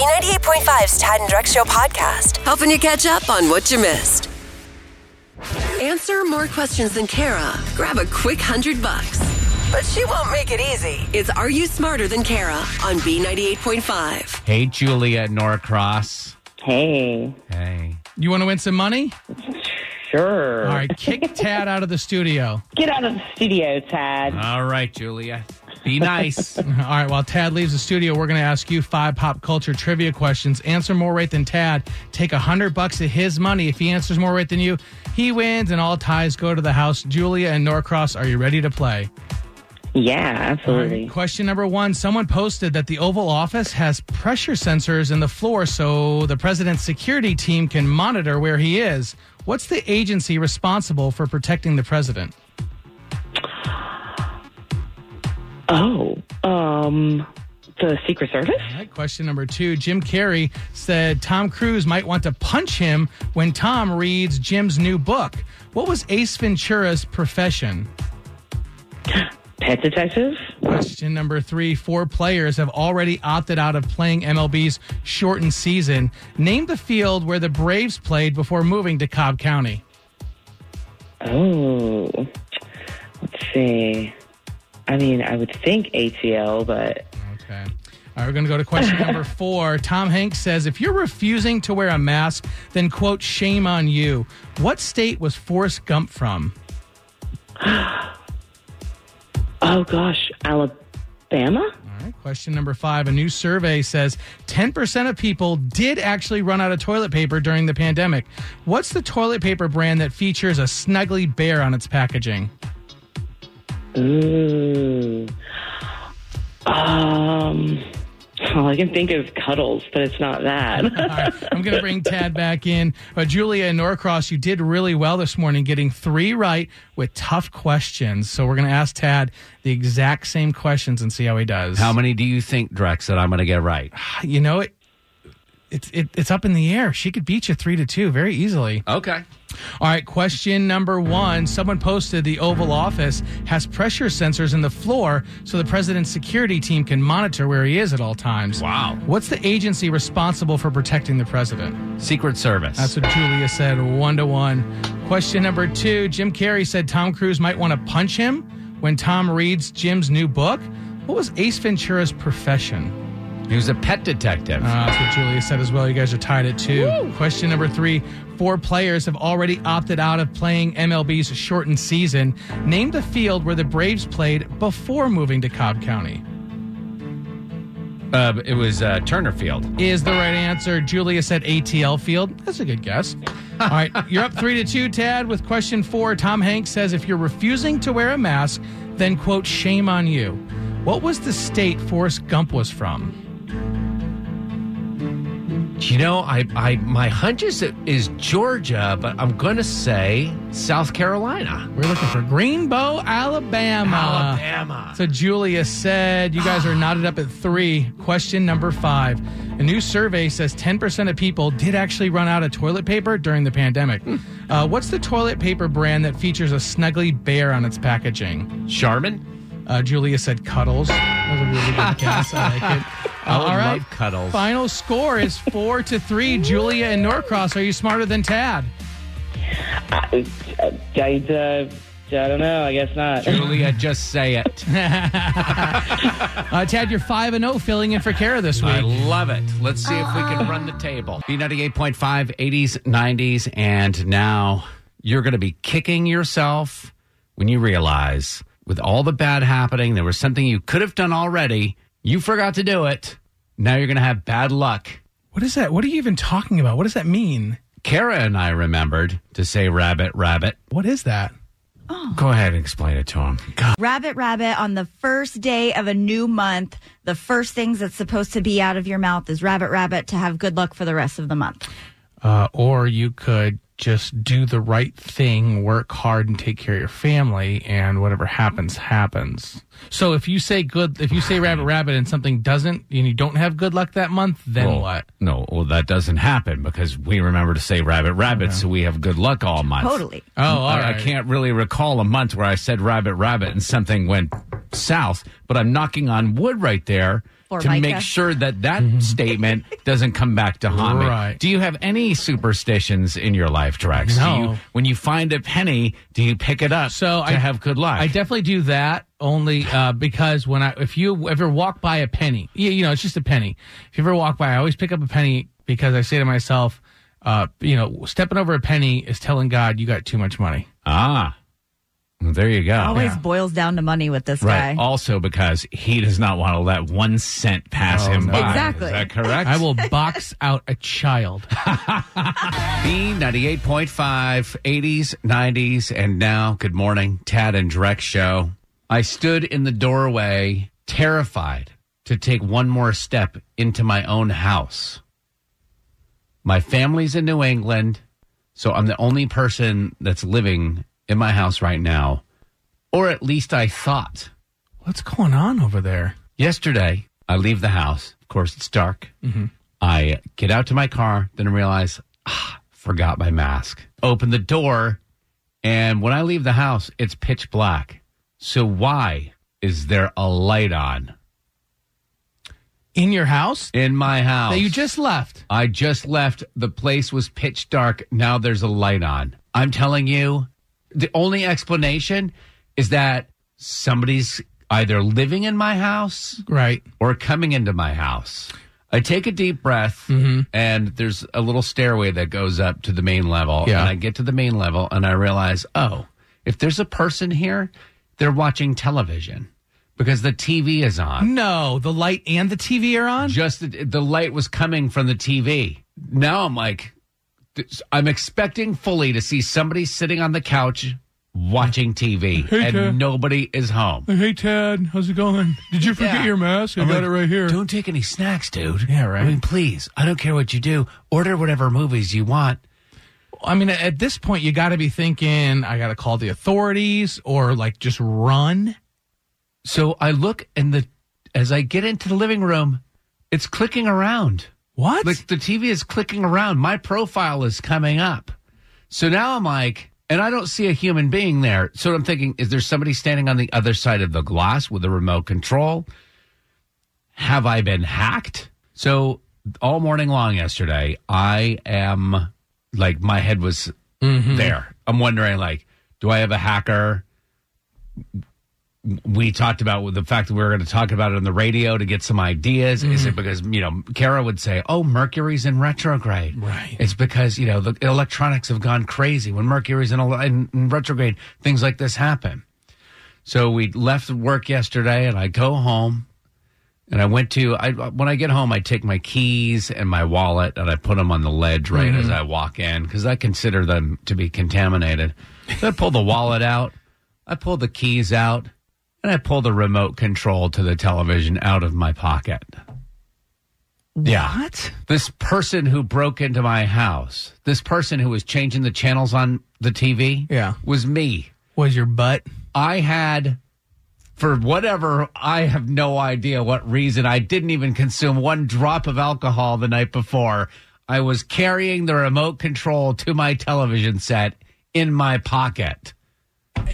B98.5's Tad and Drex Show podcast, helping you catch up on what you missed. Answer more questions than Kara. Grab a quick hundred bucks. But she won't make it easy. It's Are You Smarter Than Kara on B98.5. Hey, Julia Norcross. Hey. Hey. You want to win some money? Sure. All right, kick Tad out of the studio. Get out of the studio, Tad. All right, Julia. Be nice. All right, while Tad leaves the studio, we're going to ask you five pop culture trivia questions. Answer more right than Tad. Take a hundred bucks of his money. If he answers more right than you, he wins, and all ties go to the house. Julia and Norcross, are you ready to play? yeah, absolutely. Question number one Someone posted that the Oval Office has pressure sensors in the floor so the president's security team can monitor where he is. What's the agency responsible for protecting the president? Um, the Secret Service? All right, question number two. Jim Carrey said Tom Cruise might want to punch him when Tom reads Jim's new book. What was Ace Ventura's profession? Pet detective? Question number three. Four players have already opted out of playing MLB's shortened season. Name the field where the Braves played before moving to Cobb County. Oh, let's see. I mean, I would think ATL, but Okay. All right, we're going to go to question number four. Tom Hanks says, if you're refusing to wear a mask, then quote, shame on you. What state was Forrest Gump from? oh gosh, Alabama? All right, question number five. A new survey says 10% of people did actually run out of toilet paper during the pandemic. What's the toilet paper brand that features a snuggly bear on its packaging? Ooh. Um, all I can think of Cuddles, but it's not that. All right, I'm going to bring Tad back in. Uh, Julia and Norcross, you did really well this morning, getting three right with tough questions. So we're going to ask Tad the exact same questions and see how he does. How many do you think, Drex, that I'm going to get right? You know, it, it's it, it's up in the air. She could beat you three to two very easily. Okay. All right, question number one. Someone posted the Oval Office has pressure sensors in the floor so the president's security team can monitor where he is at all times. Wow. What's the agency responsible for protecting the president? Secret Service. That's what Julia said, one to one. Question number two Jim Carrey said Tom Cruise might want to punch him when Tom reads Jim's new book. What was Ace Ventura's profession? He was a pet detective. Uh, that's what Julia said as well. You guys are tied at two. Question number three. Four players have already opted out of playing MLB's shortened season. Name the field where the Braves played before moving to Cobb County. Uh, it was uh, Turner Field. Is the right answer. Julia said ATL Field. That's a good guess. All right, you're up three to two, Tad, with question four. Tom Hanks says if you're refusing to wear a mask, then quote, shame on you. What was the state Forrest Gump was from? You know, I, I my hunch is is Georgia, but I'm going to say South Carolina. We're looking for Greenbow, Alabama. Alabama. So Julia said, you guys are knotted up at three. Question number five. A new survey says 10% of people did actually run out of toilet paper during the pandemic. Uh, what's the toilet paper brand that features a snuggly bear on its packaging? Charmin. Uh, Julia said Cuddles. That was a really good guess. I like it. I would All right. love Cuddles. Final score is four to three. Julia and Norcross, are you smarter than Tad? I, I, I, I don't know. I guess not. Julia, just say it. Uh, Tad, you're 5 and 0 filling in for Kara this week. I love it. Let's see if we can run the table. B98.5, 80s, 90s, and now you're going to be kicking yourself when you realize with all the bad happening, there was something you could have done already. You forgot to do it. Now you're going to have bad luck. What is that? What are you even talking about? What does that mean? Kara and I remembered to say rabbit, rabbit. What is that? Go ahead and explain it to him. God. Rabbit, rabbit, on the first day of a new month, the first things that's supposed to be out of your mouth is rabbit, rabbit to have good luck for the rest of the month. Uh, or you could just do the right thing, work hard, and take care of your family, and whatever happens, happens. So if you say good, if you say rabbit, rabbit, and something doesn't, and you don't have good luck that month, then Well, what? No, well, that doesn't happen because we remember to say rabbit, rabbit, so we have good luck all month. Totally. Oh, all I, I can't really recall a month where I said rabbit, rabbit, and something went south, but I'm knocking on wood right there Poor to Micah. make sure that that statement doesn't come back to haunt me. Right. Do you have any superstitions in your life, Drex? Do No. you, when you find a penny, do you pick it up So to I- have good luck? I definitely do that only uh, because when I, if you ever walk by a penny, you, you know, it's just a penny. If you ever walk by, I always pick up a penny because I say to myself, uh, you know, stepping over a penny is telling God you got too much money. ah, well, there you go. Always boils down to money with this Right. guy. Also, because he does not want to let one cent pass Oh, him no. by. Exactly. Is that correct? I will box out a child. B ninety eight point five, eighties, nineties, and now. Good morning, Tad and Drex show. I stood in the doorway, terrified to take one more step into my own house. My family's in New England, so I'm the only person that's living in my house right now, or at least I thought. What's going on over there? Yesterday, I leave the house. Of course, it's dark. I get out to my car, then I realize, ah, forgot my mask. Open the door, and when I leave the house, it's pitch black. So why is there a light on In your house in my house? that you just left. I just left. The place was pitch dark. Now there's a light on. I'm telling you, the only explanation is that somebody's either living in my house Right. or coming into my house. I take a deep breath, Mm-hmm. and there's a little stairway that goes up to the main level. Yeah. And I get to the main level, and I realize, oh, if there's a person here, they're watching television because the TV is on. No, the light and the TV are on. Just the, the light was coming from the TV. Now I'm like, I'm expecting fully to see somebody sitting on the couch watching TV, Hey, and Ted. nobody is home. Hey, Ted, how's it going? Did you forget Yeah. your mask? I I'm got like, it right here. Don't take any snacks, dude. Yeah, right. I mean, please. I don't care what you do. Order whatever movies you want. I mean, at this point, you got to be thinking, I got to call the authorities or like just run. So I look and the as I get into the living room, it's clicking around. What? Like the TV is clicking around. My profile is coming up. So now I'm like, and I don't see a human being there. So I'm thinking, is there somebody standing on the other side of the glass with a remote control? Have I been hacked? So all morning long yesterday, I am like, my head was mm-hmm. there. I'm wondering, like, do I have a hacker? We talked about the fact that we were going to talk about it on the radio to get some ideas. Is it mm-hmm. because, you know, Kara would say, oh, Mercury's in retrograde. Right. It's because, you know, the electronics have gone crazy. When Mercury's in, in, in retrograde, things like this happen. So we left work yesterday and I go home and I went to, I, when I get home, I take my keys and my wallet and I put them on the ledge right as mm-hmm. I walk in because I consider them to be contaminated. So I pull the wallet out. I pull the keys out and I pull the remote control to the television out of my pocket. Yeah. What? This person who broke into my house, this person who was changing the channels on the TV, Yeah. was me. Was your butt? I had, for whatever, I have no idea what reason, I didn't even consume one drop of alcohol the night before. I was carrying the remote control to my television set in my pocket.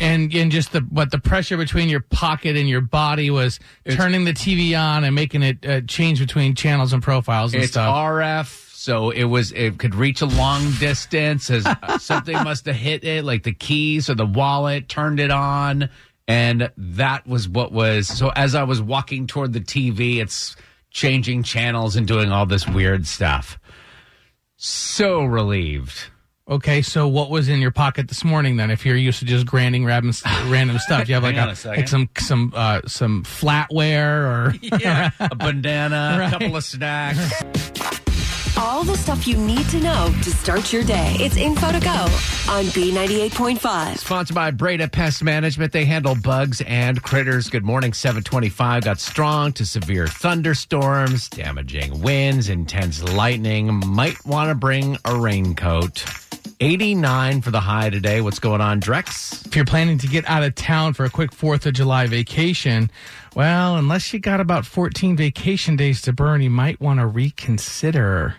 And and just the what the pressure between your pocket and your body was turning the TV on and making it uh, change between channels and profiles and It's stuff. RF, so it was it could reach a long distance. As something must have hit it, like the keys or the wallet, turned it on, and that was what was. So as I was walking toward the TV, it's changing channels and doing all this weird stuff. So relieved. Okay, so what was in your pocket this morning then? If you're used to just granting random, random stuff, do you have like a, a like some some uh, some flatware or Yeah, a banana, a couple of snacks. All the stuff you need to know to start your day. It's info to go on B98.5. Sponsored by Breda Pest Management. They handle bugs and critters. Good morning, 725. Got strong to severe thunderstorms, damaging winds, intense lightning. Might want to bring a raincoat. 89 for the high today. What's going on, Drex? if you're planning to get out of town for a quick 4th of July vacation, well, unless you got about 14 vacation days to burn, you might want to reconsider.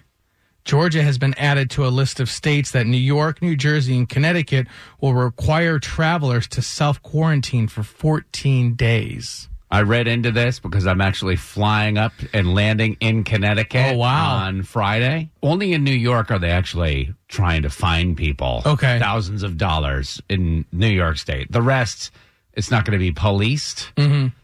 Georgia has been added to a list of states that New York, New Jersey, and Connecticut will require travelers to self quarantine for 14 days. I read into this because I'm actually flying up and landing in Connecticut Oh, wow. on Friday. Only in New York are they actually trying to fine people. Okay. Thousands of dollars in New York State. The rest, it's not going to be policed.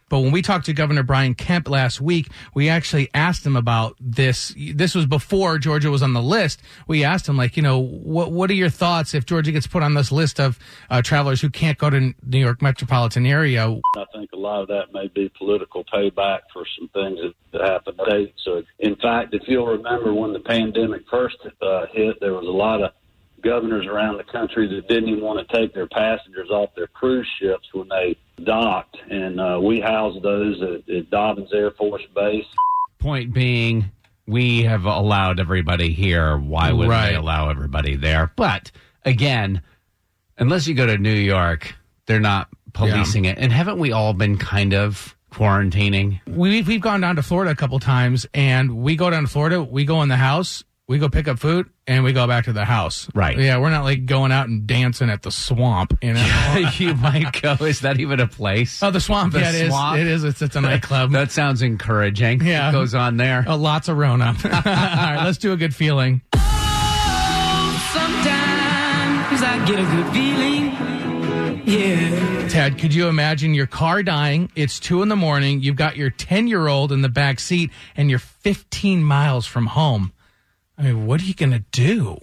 But when we talked to Governor Brian Kemp last week, we actually asked him about this. This was before Georgia was on the list. We asked him, like, you know, what what are your thoughts if Georgia gets put on this list of uh, travelers who can't go to New York metropolitan area? I think a lot of that may be political payback for some things that, that happened today. So, in fact, if you'll remember when the pandemic first uh, hit, there was a lot of governors around the country that didn't even want to take their passengers off their cruise ships when they docked, and uh, we housed those at, at Dobbins Air Force Base. Point being, we have allowed everybody here. Why would Right. they allow everybody there? But again, unless you go to New York, they're not policing it. And haven't we all been kind of quarantining? We've we've gone down to Florida a couple times, and we go down to Florida. We go in the house. We go pick up food and we go back to the house. Right. Yeah, we're not like going out and dancing at the swamp, you know. you might go. Is that even a place? oh, the swamp. The yeah, it is. swamp? It is. It's, it's a nightclub. That sounds encouraging. Yeah. What goes on there? Oh, lots of Rona. All right, let's do a good feeling. Sometimes I get a good feeling. Yeah. Ted, could you imagine your car dying? It's two in the morning. You've got your 10 year old in the back seat and you're 15 miles from home. I mean, what are you going to do?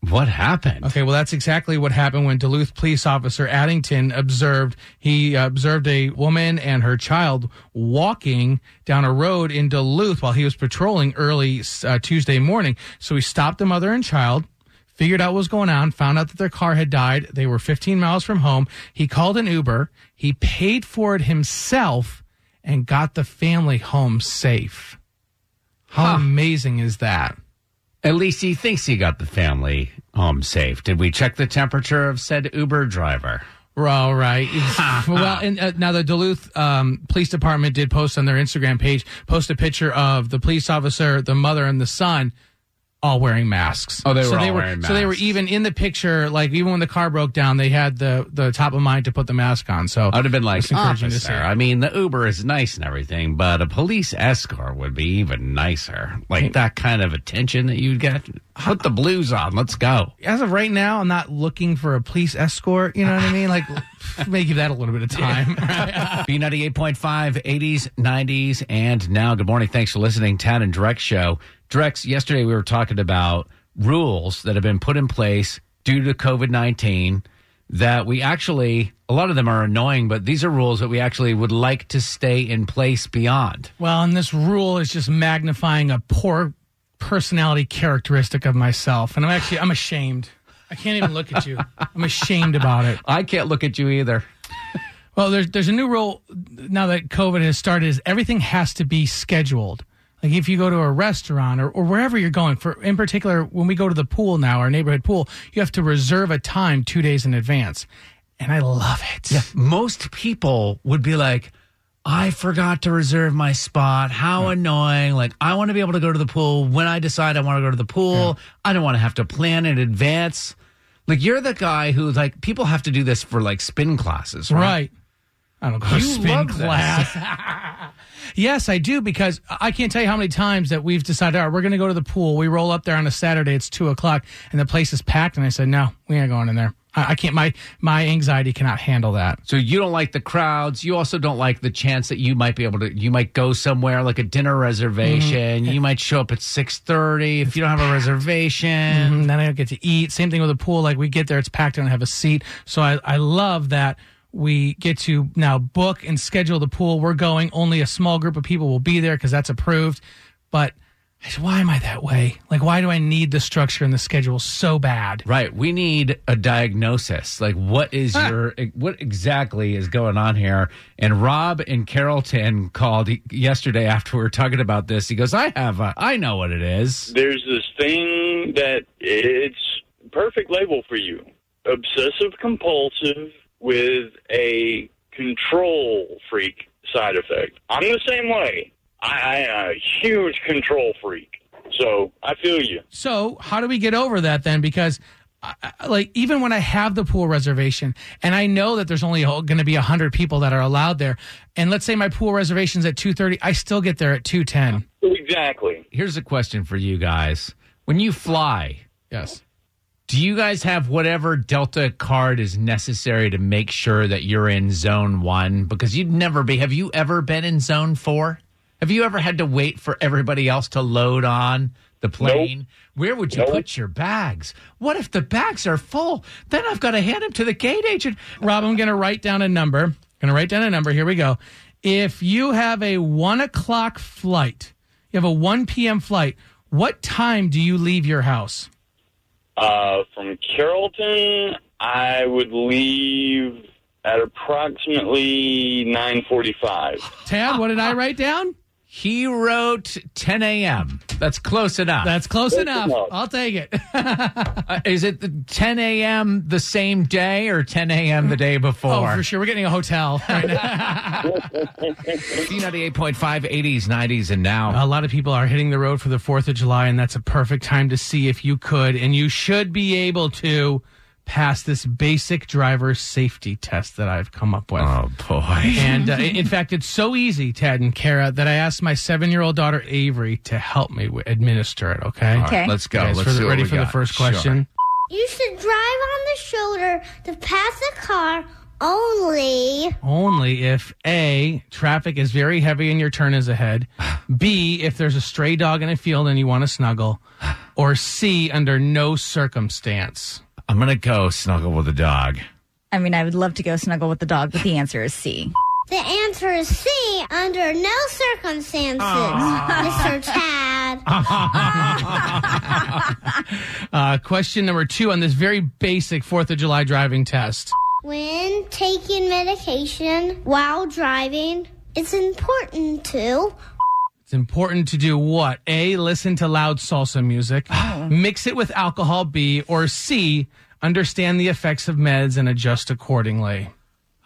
What happened? Okay, well, that's exactly what happened when Duluth police officer Addington observed he uh, observed a woman and her child walking down a road in Duluth while he was patrolling early uh, Tuesday morning. So he stopped the mother and child. Figured out what was going on, found out that their car had died. They were 15 miles from home. He called an Uber. He paid for it himself and got the family home safe. How amazing is that? At least he thinks he got the family home safe. Did we check the temperature of said Uber driver? All right. well, and uh, now the Duluth um, Police Department did post on their Instagram page, post a picture of the police officer, the mother, and the son. All wearing masks. Oh, they so were they all were, wearing So they were even in the picture, like even when the car broke down, they had the the top of mind to put the mask on. So I'd have been like, it's encouraging to see. officer. I mean, the Uber is nice and everything, but a police escort would be even nicer. Like that kind of attention that you'd get. Put the blues on. Let's go. As of right now, I'm not looking for a police escort. You know what I mean? Like, may give that a little bit of time. B98.5, 80s, 90s, and now. Good morning. Thanks for listening. Tad and Drex Show. Drex, yesterday we were talking about rules that have been put in place due to COVID 19 that we actually, a lot of them are annoying, but these are rules that we actually would like to stay in place beyond. Well, and this rule is just magnifying a poor personality characteristic of myself. And I'm actually, I'm ashamed. I can't even look at you. I'm ashamed about it. I can't look at you either. Well, there's, there's a new rule now that COVID has started is everything has to be scheduled. Like if you go to a restaurant or, or wherever you're going for, in particular, when we go to the pool now, our neighborhood pool, you have to reserve a time two days in advance. And I love it. Yeah. most people would be like, I forgot to reserve my spot. How annoying. Like, I want to be able to go to the pool when I decide I want to go to the pool. I don't want to have to plan in advance. Like, you're the guy who, like, people have to do this for, like, spin classes, right? Right. I don't go You spin class. yes, I do because I can't tell you how many times that we've decided, all right, we're going to go to the pool. We roll up there on a Saturday. It's two o'clock and the place is packed. And I said, no, we ain't going in there. I, I can't. My my anxiety cannot handle that. So you don't like the crowds. You also don't like the chance that you might be able to. You might go somewhere like a dinner reservation. Mm-hmm. You might show up at six thirty if you don't have a reservation. And then I don't get to eat. Same thing with the pool. Like we get there, it's packed. I don't have a seat. So I, I love that we get to now book and schedule the pool. We're going. Only a small group of people will be there because that's approved. But I said, why am I that way? Like, why do I need the structure and the schedule so bad? Right. We need a diagnosis. Like, what is your, what exactly is going on here? And Rob in Carrollton called yesterday after we were talking about this. He goes, I have a, I know what it is. there's this thing that it's perfect label for you obsessive compulsive with a control freak side effect i'm the same way i, I am a huge control freak so i feel you So, how do we get over that then? Because I- I- like even when I have the pool reservation and I know that there's only going to be 100 people that are allowed there and let's say my pool reservation's at 2:30 I still get there at 2:10 Exactly. Here's a question for you guys. When you fly, yes do you guys have whatever Delta card is necessary to make sure that you're in zone one? Because you'd never be. Have you ever been in zone four? Have you ever had to wait for everybody else to load on the plane? Where would you Nope. put your bags? What if the bags are full? Then I've got to hand them to the gate agent. Rob I'm going to write down a number going to write down a number here we go if you have a 1 o'clock flight you have a 1 p.m. flight what time do you leave your house Uh, from Carrollton, I would leave at approximately 9:45. Tad what did I write down He wrote 10 a.m. That's close enough. That's close enough. enough. I'll take it. Uh, is it the 10 a.m. the same day or 10 a.m. the day before? oh, for sure. We're getting a hotel right now. B98.5, 80s, 90s, and now. a lot of people are hitting the road for the 4th of July, and that's a perfect time to see if you could, and you should be able to pass this basic driver safety test that I've come up with. Oh, boy. And uh, in fact, it's so easy, Ted and Kara, that I asked my seven year old daughter Avery to help me w- administer it. Okay. All right, Okay. let's go. Guys, let's for the- see what ready we for the got. first Sure. question? You should drive on the shoulder to pass a car only. Only if A, traffic is very heavy and your turn is ahead, B, if there's a stray dog in a field and you want to snuggle, or C, under no circumstance. I'm going to go snuggle with the dog. I mean, I would love to go snuggle with the dog, but the answer is C. The answer is C, under no circumstances, Mr. Tad. Uh, question number two on this very basic 4th of July driving test. When taking medication while driving, it's important to It's important to do what? A, listen to loud salsa music, mix it with alcohol, B, or C, understand the effects of meds and adjust accordingly.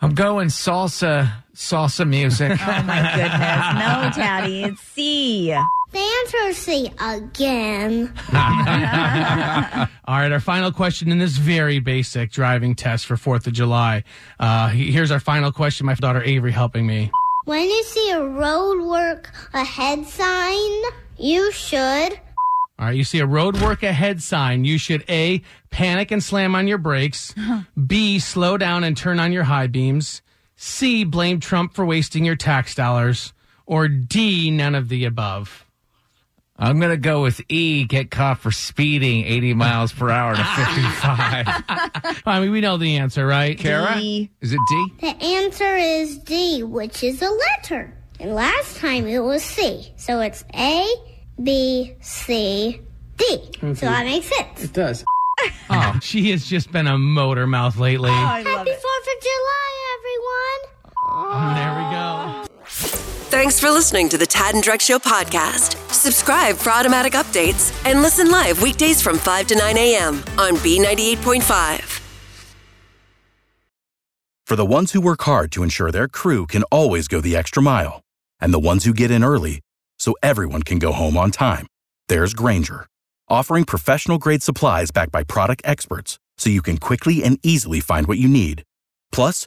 I'm going salsa, salsa music. Oh my goodness. No, Daddy. It's C. the answer is C again. All right, our final question in this very basic driving test for 4th of July. Uh, he- here's our final question. My daughter Avery helping me. When you see a road work ahead sign, you should All right, you see a road work ahead sign. You should A, panic and slam on your brakes. B, slow down and turn on your high beams. C, blame Trump for wasting your tax dollars. Or D, none of the above. I'm going to go with E, get caught for speeding 80 miles per hour to 55. I mean, we know the answer, right? Kara? D. Is it D? The answer is D, which is a letter. And last time it was C. So it's A, B, C, D. So that makes sense. It does. Oh, she has just been a motor mouth lately. Oh, I love Happy it. 4th of July, everyone. there we go. Thanks for listening to the Tad and Drex Show podcast. Subscribe for automatic updates and listen live weekdays from 5 to 9 a.m. on B98.5. For the ones who work hard to ensure their crew can always go the extra mile, and the ones who get in early so everyone can go home on time, there's Grainger, offering professional grade supplies backed by product experts so you can quickly and easily find what you need. Plus,